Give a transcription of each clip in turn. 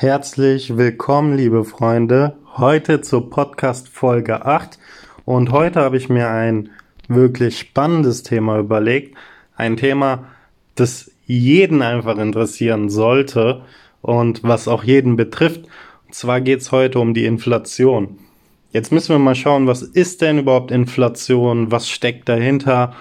Herzlich willkommen, liebe Freunde, heute zur Podcast Folge 8 und heute habe ich mir ein wirklich spannendes Thema überlegt, ein Thema, das jeden einfach interessieren sollte und was auch jeden betrifft. Und zwar geht es heute um die Inflation. Jetzt müssen wir mal schauen, was ist denn überhaupt Inflation, was steckt dahinter,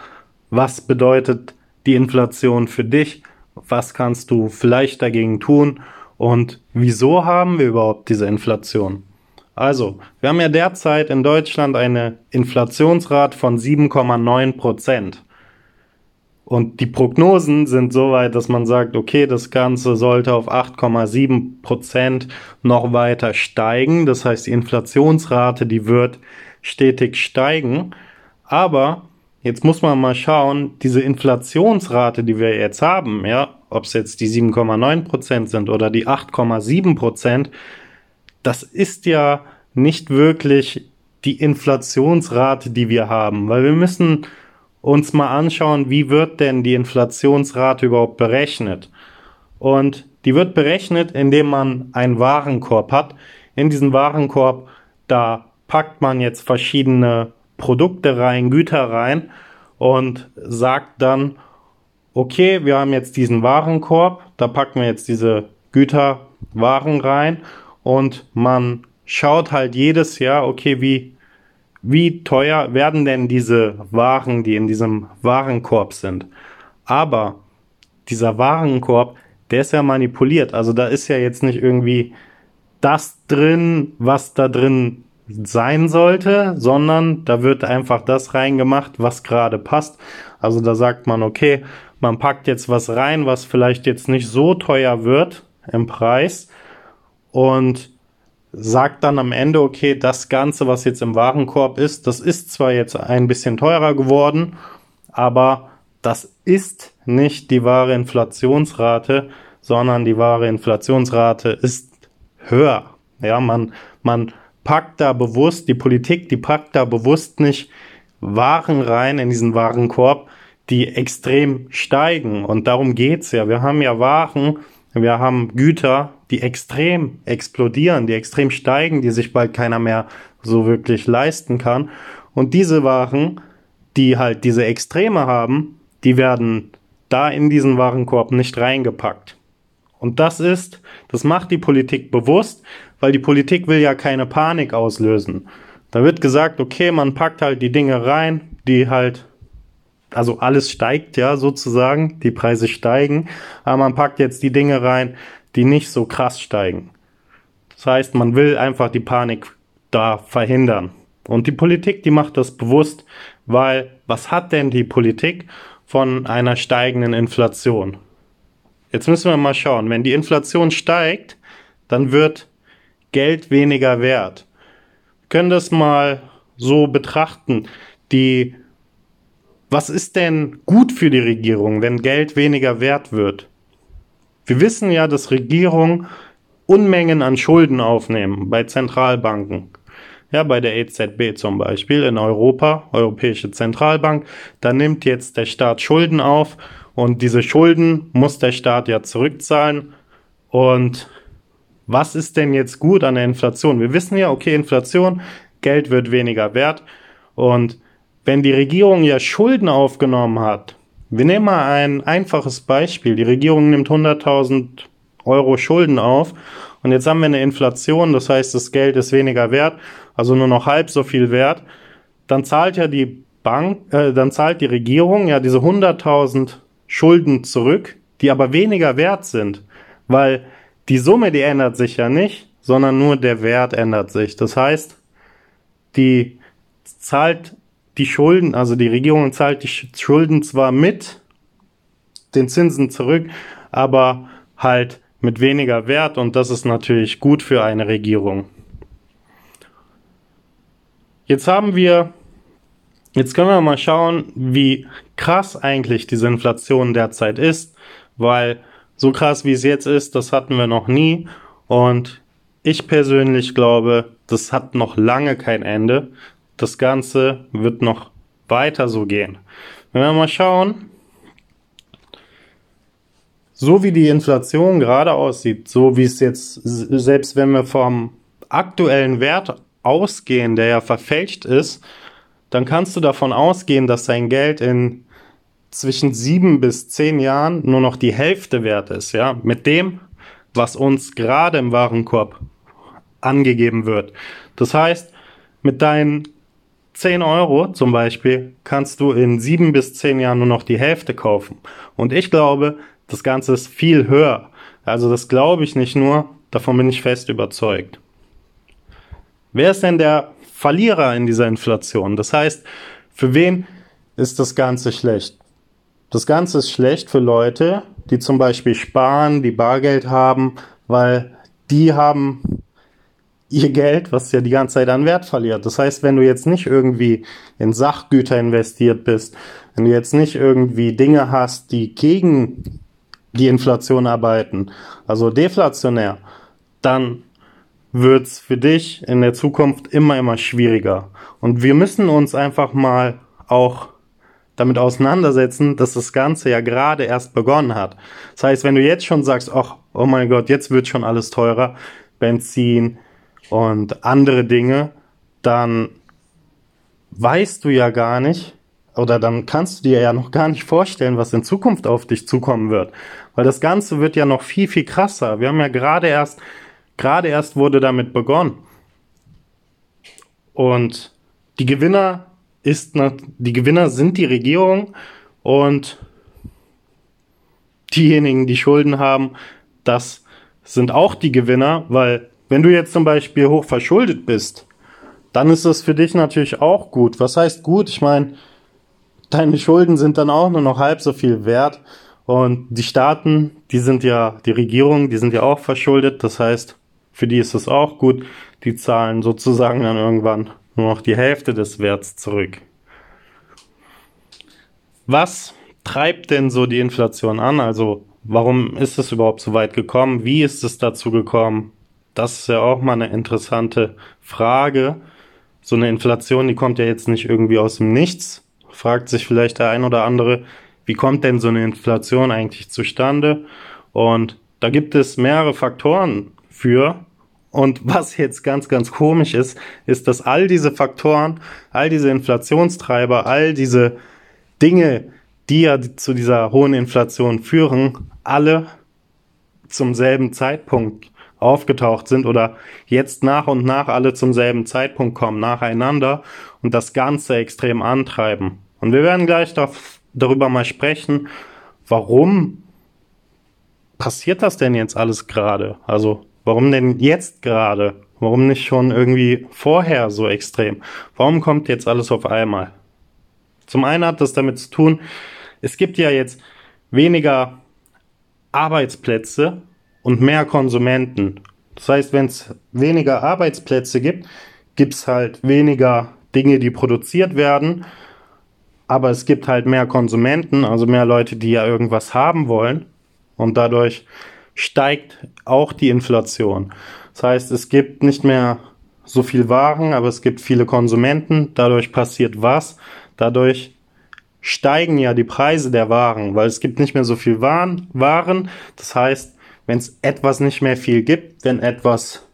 was bedeutet die Inflation für dich, was kannst du vielleicht dagegen tun und wieso haben wir überhaupt diese Inflation? Also, wir haben ja derzeit in Deutschland eine Inflationsrate von 7,9 Prozent. Und die Prognosen sind so weit, dass man sagt, okay, das Ganze sollte auf 8,7 Prozent noch weiter steigen. Das heißt, die Inflationsrate, die wird stetig steigen. Aber jetzt muss man mal schauen, diese Inflationsrate, die wir jetzt haben, ja, ob es jetzt die 7,9 Prozent sind oder die 8,7 Prozent, das ist ja nicht wirklich die Inflationsrate, die wir haben, weil wir müssen uns mal anschauen, wie wird denn die Inflationsrate überhaupt berechnet? Und die wird berechnet, indem man einen Warenkorb hat. In diesen Warenkorb, da packt man jetzt verschiedene Produkte rein, Güter rein und sagt dann, okay, wir haben jetzt diesen Warenkorb, da packen wir jetzt diese Güter, Waren rein und man schaut halt jedes Jahr, okay, wie, wie teuer werden denn diese Waren, die in diesem Warenkorb sind. Aber dieser Warenkorb, der ist ja manipuliert. Also da ist ja jetzt nicht irgendwie das drin, was da drin sein sollte, sondern da wird einfach das reingemacht, was gerade passt. Also da sagt man, okay, man packt jetzt was rein, was vielleicht jetzt nicht so teuer wird im Preis und sagt dann am Ende, okay, das Ganze, was jetzt im Warenkorb ist, das ist zwar jetzt ein bisschen teurer geworden, aber das ist nicht die wahre Inflationsrate, sondern die wahre Inflationsrate ist höher. Ja, man, man packt da bewusst, die Politik, die packt da bewusst nicht Waren rein in diesen Warenkorb, die extrem steigen. Und darum geht's ja. Wir haben ja Waren, wir haben Güter, die extrem explodieren, die extrem steigen, die sich bald keiner mehr so wirklich leisten kann. Und diese Waren, die halt diese Extreme haben, die werden da in diesen Warenkorb nicht reingepackt. Und das ist, das macht die Politik bewusst, weil die Politik will ja keine Panik auslösen. Da wird gesagt, okay, man packt halt die Dinge rein, die halt also alles steigt ja sozusagen, die Preise steigen, aber man packt jetzt die Dinge rein, die nicht so krass steigen. Das heißt, man will einfach die Panik da verhindern. Und die Politik, die macht das bewusst, weil was hat denn die Politik von einer steigenden Inflation? Jetzt müssen wir mal schauen, wenn die Inflation steigt, dann wird Geld weniger wert. Können das mal so betrachten. Die was ist denn gut für die Regierung, wenn Geld weniger wert wird? Wir wissen ja, dass Regierungen Unmengen an Schulden aufnehmen bei Zentralbanken. Ja, bei der EZB zum Beispiel in Europa, Europäische Zentralbank, da nimmt jetzt der Staat Schulden auf und diese Schulden muss der Staat ja zurückzahlen. Und was ist denn jetzt gut an der Inflation? Wir wissen ja, okay, Inflation, Geld wird weniger wert und wenn die Regierung ja Schulden aufgenommen hat, wir nehmen mal ein einfaches Beispiel. Die Regierung nimmt 100.000 Euro Schulden auf und jetzt haben wir eine Inflation, das heißt, das Geld ist weniger wert, also nur noch halb so viel wert. Dann zahlt ja die Bank, äh, dann zahlt die Regierung ja diese 100.000 Schulden zurück, die aber weniger wert sind, weil die Summe, die ändert sich ja nicht, sondern nur der Wert ändert sich. Das heißt, die zahlt die Schulden, also die Regierung zahlt die Schulden zwar mit den Zinsen zurück, aber halt mit weniger Wert und das ist natürlich gut für eine Regierung. Jetzt haben wir, jetzt können wir mal schauen, wie krass eigentlich diese Inflation derzeit ist, weil so krass wie es jetzt ist, das hatten wir noch nie und ich persönlich glaube, das hat noch lange kein Ende das Ganze wird noch weiter so gehen. Wenn wir mal schauen, so wie die Inflation gerade aussieht, so wie es jetzt, selbst wenn wir vom aktuellen Wert ausgehen, der ja verfälscht ist, dann kannst du davon ausgehen, dass dein Geld in zwischen sieben bis zehn Jahren nur noch die Hälfte wert ist, ja, mit dem, was uns gerade im Warenkorb angegeben wird. Das heißt, mit deinen 10 Euro zum Beispiel kannst du in sieben bis zehn Jahren nur noch die Hälfte kaufen. Und ich glaube, das Ganze ist viel höher. Also das glaube ich nicht nur, davon bin ich fest überzeugt. Wer ist denn der Verlierer in dieser Inflation? Das heißt, für wen ist das Ganze schlecht? Das Ganze ist schlecht für Leute, die zum Beispiel sparen, die Bargeld haben, weil die haben ihr Geld, was ja die ganze Zeit an Wert verliert. Das heißt, wenn du jetzt nicht irgendwie in Sachgüter investiert bist, wenn du jetzt nicht irgendwie Dinge hast, die gegen die Inflation arbeiten, also deflationär, dann wird's für dich in der Zukunft immer, immer schwieriger. Und wir müssen uns einfach mal auch damit auseinandersetzen, dass das Ganze ja gerade erst begonnen hat. Das heißt, wenn du jetzt schon sagst, ach, oh mein Gott, jetzt wird schon alles teurer, Benzin und andere Dinge, dann weißt du ja gar nicht, oder dann kannst du dir ja noch gar nicht vorstellen, was in Zukunft auf dich zukommen wird. Weil das Ganze wird ja noch viel, viel krasser. Wir haben ja gerade erst, gerade erst wurde damit begonnen. Und die Gewinner ist, die Gewinner sind die Regierung und diejenigen, die Schulden haben, das sind auch die Gewinner, weil wenn du jetzt zum Beispiel hoch verschuldet bist, dann ist das für dich natürlich auch gut. Was heißt gut? Ich meine, deine Schulden sind dann auch nur noch halb so viel wert und die Staaten, die sind ja, die Regierungen, die sind ja auch verschuldet. Das heißt, für die ist es auch gut. Die zahlen sozusagen dann irgendwann nur noch die Hälfte des Werts zurück. Was treibt denn so die Inflation an? Also warum ist es überhaupt so weit gekommen? Wie ist es dazu gekommen? Das ist ja auch mal eine interessante Frage. So eine Inflation, die kommt ja jetzt nicht irgendwie aus dem Nichts. Fragt sich vielleicht der ein oder andere, wie kommt denn so eine Inflation eigentlich zustande? Und da gibt es mehrere Faktoren für. Und was jetzt ganz, ganz komisch ist, ist, dass all diese Faktoren, all diese Inflationstreiber, all diese Dinge, die ja zu dieser hohen Inflation führen, alle zum selben Zeitpunkt aufgetaucht sind oder jetzt nach und nach alle zum selben Zeitpunkt kommen, nacheinander und das Ganze extrem antreiben. Und wir werden gleich darüber mal sprechen, warum passiert das denn jetzt alles gerade? Also Warum denn jetzt gerade? Warum nicht schon irgendwie vorher so extrem? Warum kommt jetzt alles auf einmal? Zum einen hat das damit zu tun, es gibt ja jetzt weniger Arbeitsplätze und mehr Konsumenten. Das heißt, wenn es weniger Arbeitsplätze gibt, gibt es halt weniger Dinge, die produziert werden. Aber es gibt halt mehr Konsumenten, also mehr Leute, die ja irgendwas haben wollen. Und dadurch steigt auch die Inflation. Das heißt, es gibt nicht mehr so viel Waren, aber es gibt viele Konsumenten. Dadurch passiert was? Dadurch steigen ja die Preise der Waren, weil es gibt nicht mehr so viel Waren. Das heißt, wenn es etwas nicht mehr viel gibt, wenn etwas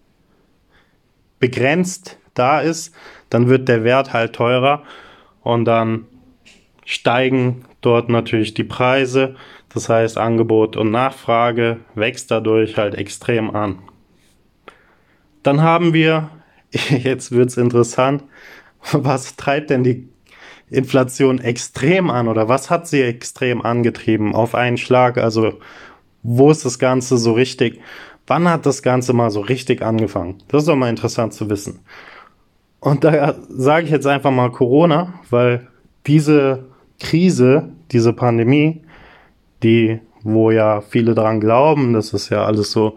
begrenzt da ist, dann wird der Wert halt teurer und dann steigen dort natürlich die Preise. Das heißt, Angebot und Nachfrage wächst dadurch halt extrem an. Dann haben wir, jetzt wird's interessant, was treibt denn die Inflation extrem an oder was hat sie extrem angetrieben auf einen Schlag? Also wo ist das Ganze so richtig? Wann hat das Ganze mal so richtig angefangen? Das ist doch mal interessant zu wissen. Und da sage ich jetzt einfach mal Corona, weil diese Krise, diese Pandemie, die, wo ja viele daran glauben, dass es ja alles so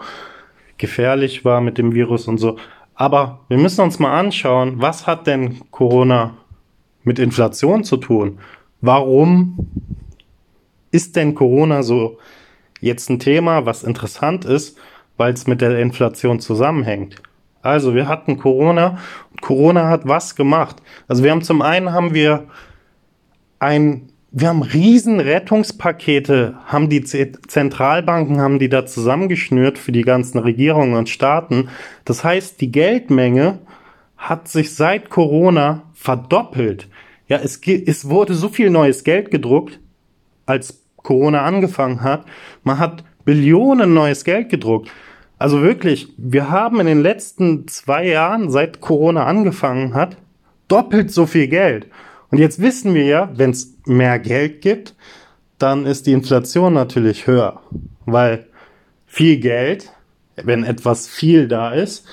gefährlich war mit dem Virus und so. Aber wir müssen uns mal anschauen, was hat denn Corona mit Inflation zu tun? Warum ist denn Corona so jetzt ein Thema, was interessant ist, weil es mit der Inflation zusammenhängt? Also wir hatten Corona und Corona hat was gemacht? Also wir haben zum einen haben wir ein wir haben riesen Rettungspakete, haben die Zentralbanken, haben die da zusammengeschnürt für die ganzen Regierungen und Staaten. Das heißt, die Geldmenge hat sich seit Corona verdoppelt. Ja, es, es wurde so viel neues Geld gedruckt, als Corona angefangen hat. Man hat Billionen neues Geld gedruckt. Also wirklich, wir haben in den letzten zwei Jahren, seit Corona angefangen hat, doppelt so viel Geld. Und jetzt wissen wir ja, wenn es mehr Geld gibt, dann ist die Inflation natürlich höher, weil viel Geld, wenn etwas viel da ist,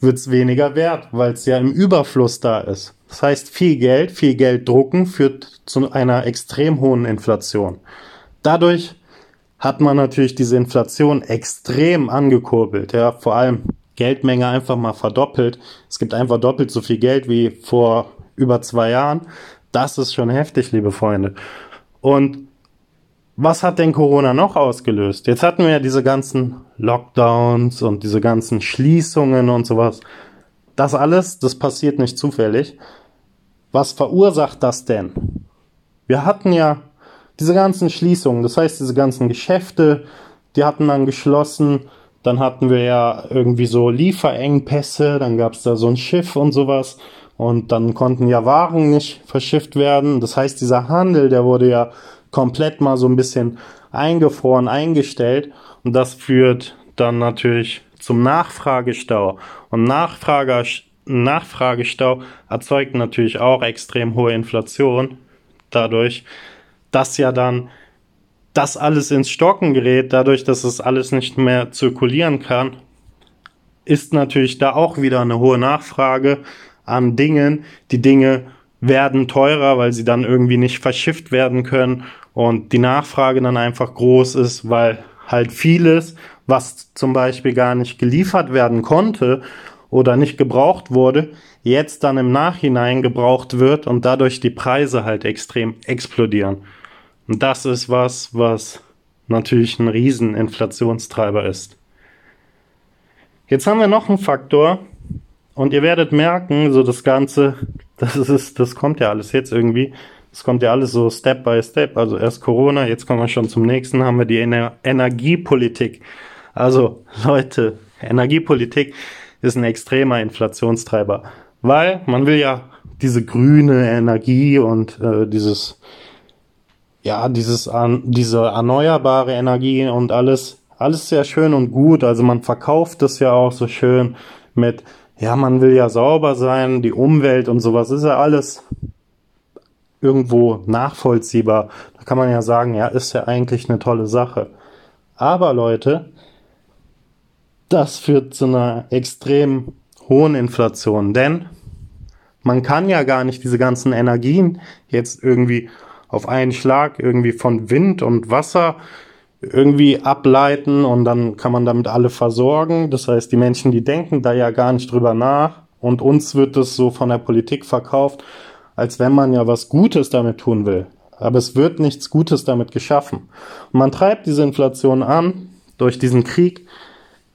wird es weniger wert, weil es ja im Überfluss da ist. Das heißt, viel Geld, viel Geld drucken führt zu einer extrem hohen Inflation. Dadurch hat man natürlich diese Inflation extrem angekurbelt. Ja, vor allem Geldmenge einfach mal verdoppelt. Es gibt einfach doppelt so viel Geld wie vor über zwei Jahren. Das ist schon heftig, liebe Freunde. Und was hat denn Corona noch ausgelöst? Jetzt hatten wir ja diese ganzen Lockdowns und diese ganzen Schließungen und sowas. Das alles, das passiert nicht zufällig. Was verursacht das denn? Wir hatten ja diese ganzen Schließungen, das heißt diese ganzen Geschäfte, die hatten dann geschlossen. Dann hatten wir ja irgendwie so Lieferengpässe, dann gab es da so ein Schiff und sowas. Und dann konnten ja Waren nicht verschifft werden. Das heißt, dieser Handel, der wurde ja komplett mal so ein bisschen eingefroren, eingestellt. Und das führt dann natürlich zum Nachfragestau. Und Nachfrage, Nachfragestau erzeugt natürlich auch extrem hohe Inflation. Dadurch, dass ja dann das alles ins Stocken gerät, dadurch, dass es alles nicht mehr zirkulieren kann, ist natürlich da auch wieder eine hohe Nachfrage an Dingen. Die Dinge werden teurer, weil sie dann irgendwie nicht verschifft werden können und die Nachfrage dann einfach groß ist, weil halt vieles, was zum Beispiel gar nicht geliefert werden konnte oder nicht gebraucht wurde, jetzt dann im Nachhinein gebraucht wird und dadurch die Preise halt extrem explodieren. Und das ist was, was natürlich ein riesen Inflationstreiber ist. Jetzt haben wir noch einen Faktor und ihr werdet merken, so das Ganze, das ist, das kommt ja alles jetzt irgendwie. Das kommt ja alles so Step by Step. Also erst Corona, jetzt kommen wir schon zum nächsten, haben wir die Ener Energiepolitik. Also Leute, Energiepolitik ist ein extremer Inflationstreiber, weil man will ja diese grüne Energie und äh, dieses ja, dieses, an, diese erneuerbare Energie und alles, alles sehr schön und gut. Also man verkauft es ja auch so schön mit, ja, man will ja sauber sein, die Umwelt und sowas ist ja alles irgendwo nachvollziehbar. Da kann man ja sagen, ja, ist ja eigentlich eine tolle Sache. Aber Leute, das führt zu einer extrem hohen Inflation, denn man kann ja gar nicht diese ganzen Energien jetzt irgendwie auf einen Schlag irgendwie von Wind und Wasser irgendwie ableiten und dann kann man damit alle versorgen. Das heißt, die Menschen, die denken da ja gar nicht drüber nach und uns wird das so von der Politik verkauft, als wenn man ja was Gutes damit tun will. Aber es wird nichts Gutes damit geschaffen. Und man treibt diese Inflation an durch diesen Krieg,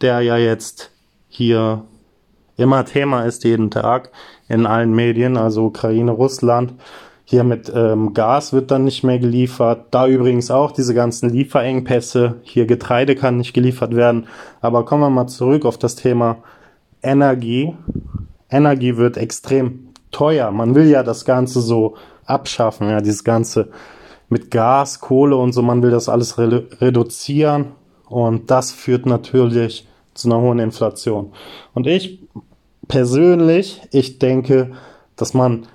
der ja jetzt hier immer Thema ist jeden Tag in allen Medien, also Ukraine, Russland, hier mit ähm, Gas wird dann nicht mehr geliefert. Da übrigens auch diese ganzen Lieferengpässe. Hier Getreide kann nicht geliefert werden. Aber kommen wir mal zurück auf das Thema Energie. Energie wird extrem teuer. Man will ja das Ganze so abschaffen, ja, dieses Ganze mit Gas, Kohle und so. Man will das alles re reduzieren. Und das führt natürlich zu einer hohen Inflation. Und ich persönlich, ich denke, dass man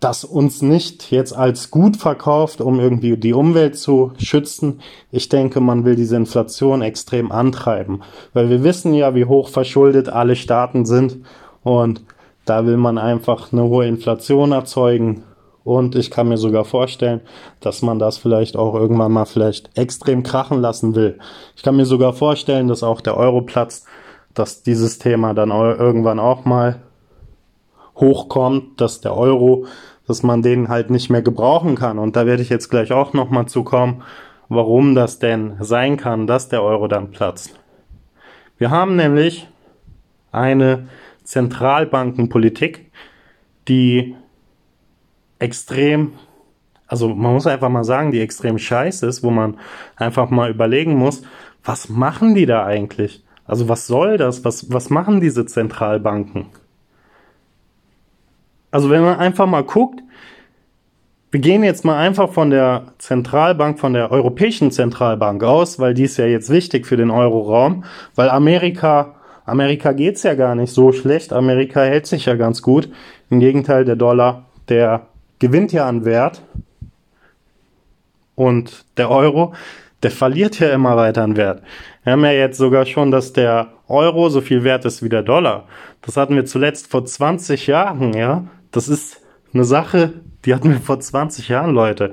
das uns nicht jetzt als gut verkauft, um irgendwie die Umwelt zu schützen. Ich denke, man will diese Inflation extrem antreiben, weil wir wissen ja, wie hoch verschuldet alle Staaten sind und da will man einfach eine hohe Inflation erzeugen. Und ich kann mir sogar vorstellen, dass man das vielleicht auch irgendwann mal vielleicht extrem krachen lassen will. Ich kann mir sogar vorstellen, dass auch der Euro platzt, dass dieses Thema dann irgendwann auch mal hochkommt, dass der Euro dass man den halt nicht mehr gebrauchen kann. Und da werde ich jetzt gleich auch nochmal zukommen, warum das denn sein kann, dass der Euro dann platzt. Wir haben nämlich eine Zentralbankenpolitik, die extrem also man muss einfach mal sagen, die extrem scheiße ist, wo man einfach mal überlegen muss, was machen die da eigentlich? Also was soll das? Was, was machen diese Zentralbanken? Also wenn man einfach mal guckt, wir gehen jetzt mal einfach von der Zentralbank, von der Europäischen Zentralbank aus, weil die ist ja jetzt wichtig für den Euroraum, weil Amerika, Amerika geht's ja gar nicht so schlecht, Amerika hält sich ja ganz gut. Im Gegenteil, der Dollar, der gewinnt ja an Wert und der Euro, der verliert ja immer weiter an Wert. Wir haben ja jetzt sogar schon, dass der Euro so viel wert ist wie der Dollar. Das hatten wir zuletzt vor 20 Jahren, ja. Das ist eine Sache, die hatten wir vor 20 Jahren, Leute.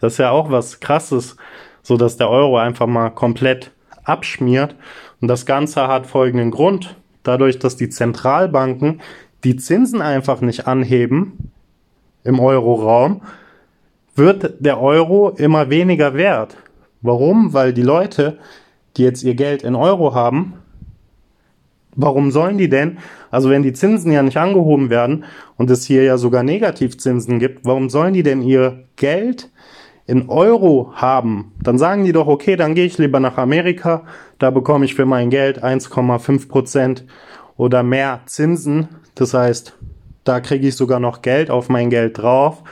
Das ist ja auch was krasses, so dass der Euro einfach mal komplett abschmiert. Und das Ganze hat folgenden Grund. Dadurch, dass die Zentralbanken die Zinsen einfach nicht anheben im Euroraum, wird der Euro immer weniger wert. Warum? Weil die Leute, die jetzt ihr Geld in Euro haben, warum sollen die denn, also wenn die Zinsen ja nicht angehoben werden und es hier ja sogar Negativzinsen gibt, warum sollen die denn ihr Geld in Euro haben? Dann sagen die doch, okay, dann gehe ich lieber nach Amerika, da bekomme ich für mein Geld 1,5 Prozent oder mehr Zinsen. Das heißt, da kriege ich sogar noch Geld auf mein Geld drauf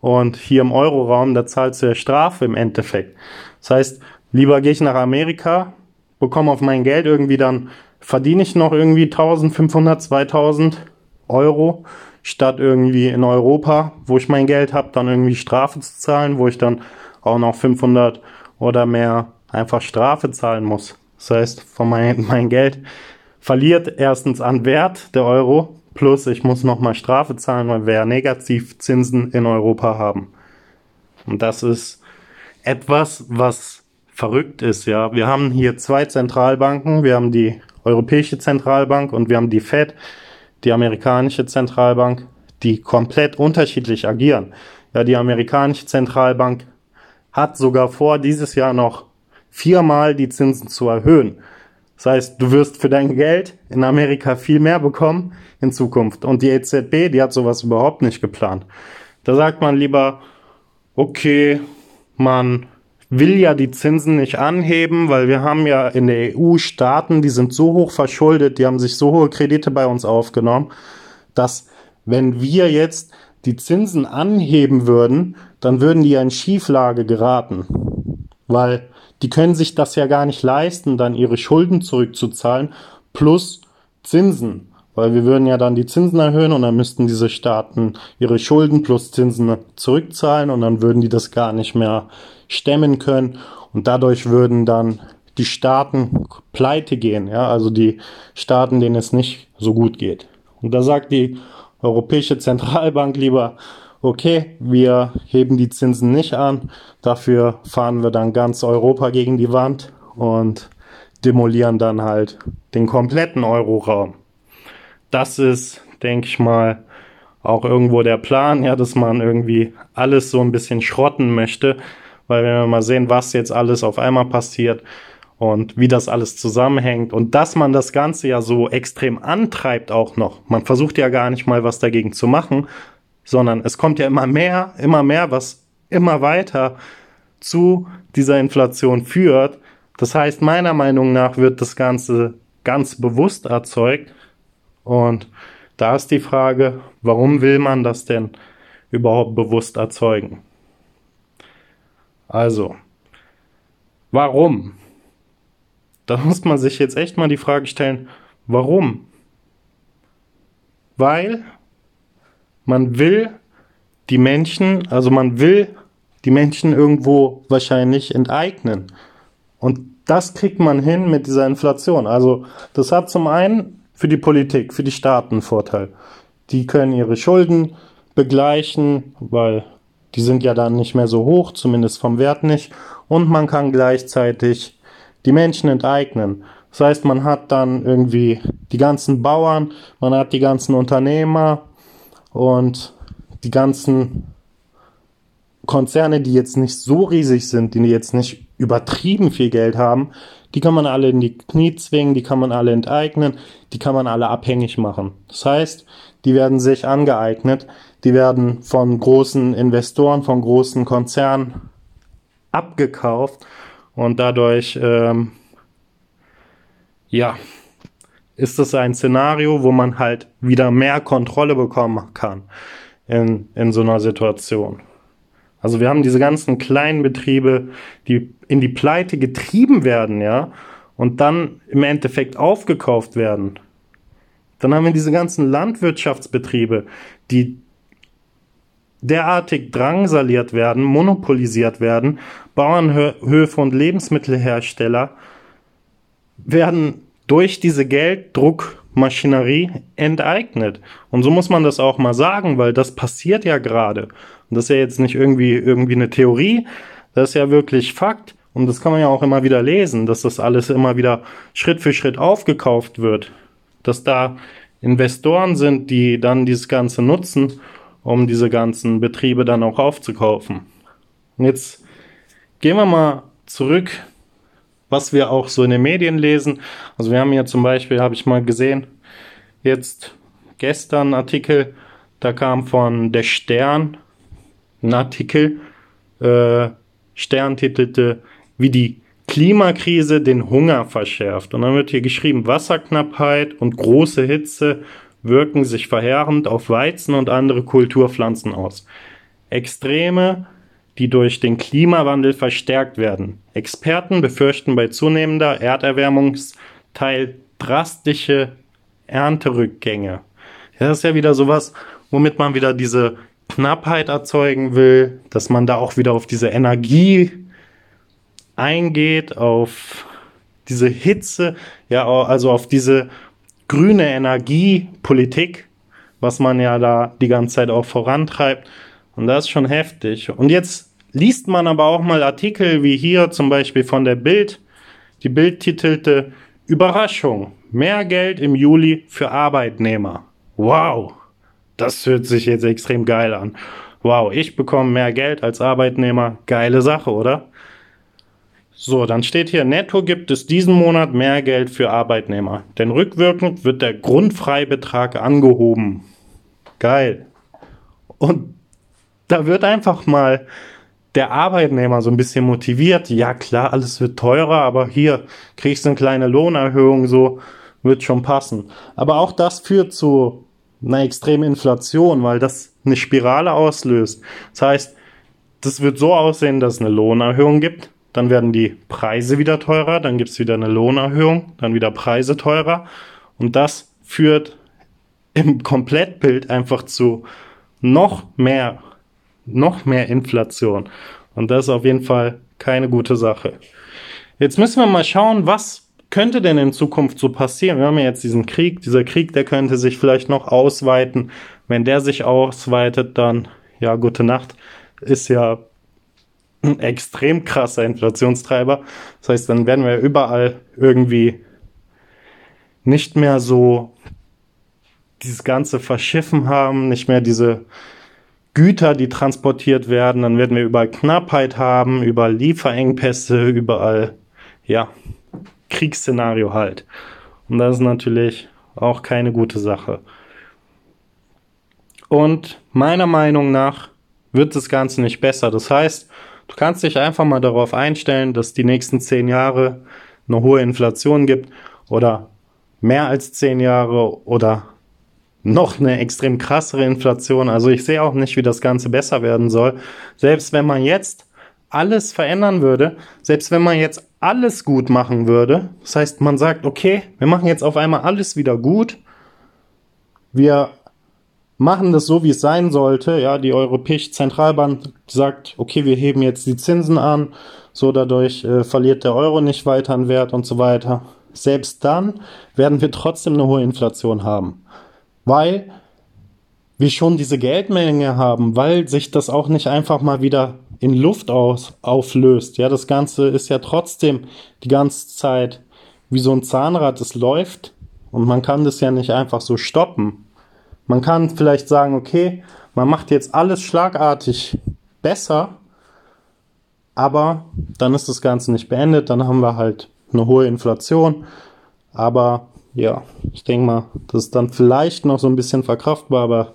und hier im Euroraum, da zahlst du ja Strafe im Endeffekt. Das heißt, lieber gehe ich nach Amerika, bekomme auf mein Geld irgendwie dann, verdiene ich noch irgendwie 1500, 2000 Euro, statt irgendwie in Europa, wo ich mein Geld habe, dann irgendwie Strafe zu zahlen, wo ich dann auch noch 500 oder mehr einfach Strafe zahlen muss. Das heißt, von mein, mein Geld verliert erstens an Wert der Euro Plus ich muss nochmal Strafe zahlen, weil wir ja Negativzinsen in Europa haben. Und das ist etwas, was verrückt ist, ja. Wir haben hier zwei Zentralbanken. Wir haben die Europäische Zentralbank und wir haben die Fed, die amerikanische Zentralbank, die komplett unterschiedlich agieren. Ja, die amerikanische Zentralbank hat sogar vor, dieses Jahr noch viermal die Zinsen zu erhöhen. Das heißt, du wirst für dein Geld in Amerika viel mehr bekommen in Zukunft. Und die EZB, die hat sowas überhaupt nicht geplant. Da sagt man lieber, okay, man will ja die Zinsen nicht anheben, weil wir haben ja in der EU Staaten, die sind so hoch verschuldet, die haben sich so hohe Kredite bei uns aufgenommen, dass wenn wir jetzt die Zinsen anheben würden, dann würden die ja in Schieflage geraten. Weil die können sich das ja gar nicht leisten, dann ihre Schulden zurückzuzahlen plus Zinsen. Weil wir würden ja dann die Zinsen erhöhen und dann müssten diese Staaten ihre Schulden plus Zinsen zurückzahlen und dann würden die das gar nicht mehr stemmen können und dadurch würden dann die Staaten pleite gehen, ja, also die Staaten, denen es nicht so gut geht. Und da sagt die Europäische Zentralbank lieber, okay, wir heben die Zinsen nicht an, dafür fahren wir dann ganz Europa gegen die Wand und demolieren dann halt den kompletten Euroraum. Das ist, denke ich mal, auch irgendwo der Plan, ja, dass man irgendwie alles so ein bisschen schrotten möchte, weil wenn wir mal sehen, was jetzt alles auf einmal passiert und wie das alles zusammenhängt und dass man das Ganze ja so extrem antreibt auch noch. Man versucht ja gar nicht mal was dagegen zu machen, sondern es kommt ja immer mehr, immer mehr, was immer weiter zu dieser Inflation führt. Das heißt, meiner Meinung nach wird das Ganze ganz bewusst erzeugt. Und da ist die Frage, warum will man das denn überhaupt bewusst erzeugen? Also, warum? Da muss man sich jetzt echt mal die Frage stellen, warum? Weil man will die Menschen, also man will die Menschen irgendwo wahrscheinlich enteignen. Und das kriegt man hin mit dieser Inflation. Also das hat zum einen für die Politik, für die Staaten Vorteil. Die können ihre Schulden begleichen, weil die sind ja dann nicht mehr so hoch, zumindest vom Wert nicht. Und man kann gleichzeitig die Menschen enteignen. Das heißt, man hat dann irgendwie die ganzen Bauern, man hat die ganzen Unternehmer, und die ganzen Konzerne, die jetzt nicht so riesig sind, die jetzt nicht übertrieben viel Geld haben, die kann man alle in die Knie zwingen, die kann man alle enteignen, die kann man alle abhängig machen. Das heißt, die werden sich angeeignet, die werden von großen Investoren, von großen Konzernen abgekauft und dadurch, ähm, ja, ist es ein Szenario, wo man halt wieder mehr Kontrolle bekommen kann in, in so einer Situation. Also wir haben diese ganzen kleinen Betriebe, die in die Pleite getrieben werden, ja, und dann im Endeffekt aufgekauft werden. Dann haben wir diese ganzen Landwirtschaftsbetriebe, die derartig drangsaliert werden, monopolisiert werden. Bauernhöfe und Lebensmittelhersteller werden durch diese Gelddruckmaschinerie enteignet. Und so muss man das auch mal sagen, weil das passiert ja gerade. Und das ist ja jetzt nicht irgendwie, irgendwie eine Theorie, das ist ja wirklich Fakt. Und das kann man ja auch immer wieder lesen, dass das alles immer wieder Schritt für Schritt aufgekauft wird. Dass da Investoren sind, die dann dieses Ganze nutzen, um diese ganzen Betriebe dann auch aufzukaufen. Und jetzt gehen wir mal zurück was wir auch so in den Medien lesen. Also wir haben hier zum Beispiel, habe ich mal gesehen, jetzt gestern Artikel, da kam von der Stern Artikel, äh, Stern titelte, wie die Klimakrise den Hunger verschärft. Und dann wird hier geschrieben, Wasserknappheit und große Hitze wirken sich verheerend auf Weizen und andere Kulturpflanzen aus. Extreme die durch den Klimawandel verstärkt werden. Experten befürchten bei zunehmender Erderwärmungsteil drastische Ernterückgänge. das ist ja wieder sowas, womit man wieder diese Knappheit erzeugen will, dass man da auch wieder auf diese Energie eingeht, auf diese Hitze, ja, also auf diese grüne Energiepolitik, was man ja da die ganze Zeit auch vorantreibt. Und das ist schon heftig. Und jetzt liest man aber auch mal Artikel wie hier zum Beispiel von der Bild. Die Bild titelte Überraschung, mehr Geld im Juli für Arbeitnehmer. Wow, das hört sich jetzt extrem geil an. Wow, ich bekomme mehr Geld als Arbeitnehmer. Geile Sache, oder? So, dann steht hier, netto gibt es diesen Monat mehr Geld für Arbeitnehmer. Denn rückwirkend wird der Grundfreibetrag angehoben. Geil. Und da wird einfach mal der Arbeitnehmer so ein bisschen motiviert. Ja, klar, alles wird teurer, aber hier kriegst du eine kleine Lohnerhöhung, so wird schon passen. Aber auch das führt zu einer extremen Inflation, weil das eine Spirale auslöst. Das heißt, das wird so aussehen, dass es eine Lohnerhöhung gibt, dann werden die Preise wieder teurer, dann gibt es wieder eine Lohnerhöhung, dann wieder Preise teurer und das führt im Komplettbild einfach zu noch mehr noch mehr Inflation. Und das ist auf jeden Fall keine gute Sache. Jetzt müssen wir mal schauen, was könnte denn in Zukunft so passieren? Wir haben ja jetzt diesen Krieg. Dieser Krieg, der könnte sich vielleicht noch ausweiten. Wenn der sich ausweitet, dann, ja, gute Nacht, ist ja ein extrem krasser Inflationstreiber. Das heißt, dann werden wir überall irgendwie nicht mehr so dieses ganze Verschiffen haben, nicht mehr diese Güter, die transportiert werden, dann werden wir überall Knappheit haben, überall Lieferengpässe, überall, ja, Kriegsszenario halt. Und das ist natürlich auch keine gute Sache. Und meiner Meinung nach wird das Ganze nicht besser. Das heißt, du kannst dich einfach mal darauf einstellen, dass die nächsten zehn Jahre eine hohe Inflation gibt oder mehr als zehn Jahre oder noch eine extrem krassere Inflation. Also ich sehe auch nicht, wie das Ganze besser werden soll. Selbst wenn man jetzt alles verändern würde, selbst wenn man jetzt alles gut machen würde, das heißt, man sagt, okay, wir machen jetzt auf einmal alles wieder gut, wir machen das so, wie es sein sollte, ja, die Europäische Zentralbank sagt, okay, wir heben jetzt die Zinsen an, so dadurch äh, verliert der Euro nicht weiter an Wert und so weiter. Selbst dann werden wir trotzdem eine hohe Inflation haben. Weil wir schon diese Geldmenge haben, weil sich das auch nicht einfach mal wieder in Luft aus, auflöst. Ja, das Ganze ist ja trotzdem die ganze Zeit wie so ein Zahnrad, es läuft und man kann das ja nicht einfach so stoppen. Man kann vielleicht sagen, okay, man macht jetzt alles schlagartig besser, aber dann ist das Ganze nicht beendet, dann haben wir halt eine hohe Inflation. Aber ja, ich denke mal, das ist dann vielleicht noch so ein bisschen verkraftbar, aber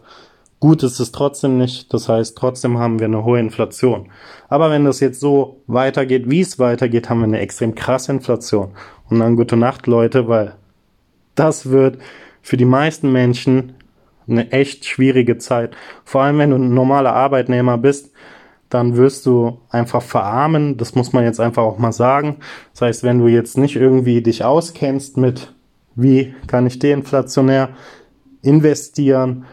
gut ist es trotzdem nicht. Das heißt, trotzdem haben wir eine hohe Inflation. Aber wenn das jetzt so weitergeht, wie es weitergeht, haben wir eine extrem krasse Inflation. Und dann gute Nacht, Leute, weil das wird für die meisten Menschen eine echt schwierige Zeit. Vor allem, wenn du ein normaler Arbeitnehmer bist, dann wirst du einfach verarmen. Das muss man jetzt einfach auch mal sagen. Das heißt, wenn du jetzt nicht irgendwie dich auskennst mit, wie kann ich deinflationär investieren,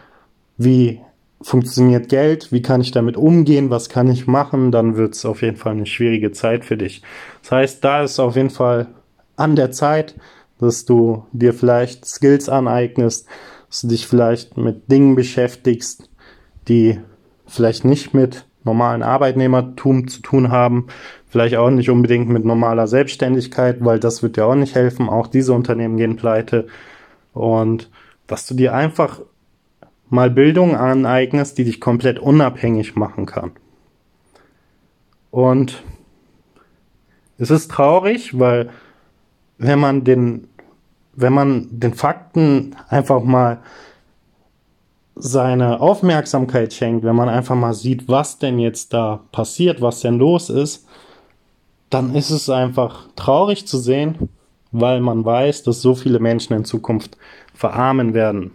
wie funktioniert Geld, wie kann ich damit umgehen, was kann ich machen, dann wird es auf jeden Fall eine schwierige Zeit für dich. Das heißt, da ist auf jeden Fall an der Zeit, dass du dir vielleicht Skills aneignest, dass du dich vielleicht mit Dingen beschäftigst, die vielleicht nicht mit normalen Arbeitnehmertum zu tun haben, vielleicht auch nicht unbedingt mit normaler Selbstständigkeit, weil das wird dir auch nicht helfen. Auch diese Unternehmen gehen pleite. Und dass du dir einfach mal Bildung aneignest, die dich komplett unabhängig machen kann. Und es ist traurig, weil wenn man den, wenn man den Fakten einfach mal seine Aufmerksamkeit schenkt, wenn man einfach mal sieht, was denn jetzt da passiert, was denn los ist, dann ist es einfach traurig zu sehen, weil man weiß, dass so viele Menschen in Zukunft verarmen werden.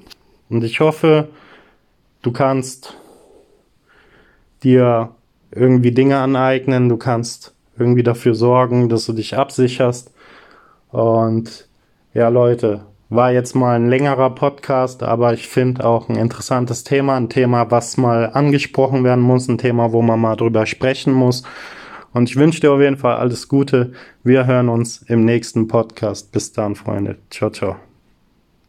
Und ich hoffe, du kannst dir irgendwie Dinge aneignen, du kannst irgendwie dafür sorgen, dass du dich absicherst. Und ja, Leute, war jetzt mal ein längerer Podcast, aber ich finde auch ein interessantes Thema, ein Thema, was mal angesprochen werden muss, ein Thema, wo man mal drüber sprechen muss. Und ich wünsche dir auf jeden Fall alles Gute. Wir hören uns im nächsten Podcast. Bis dann, Freunde. Ciao, ciao.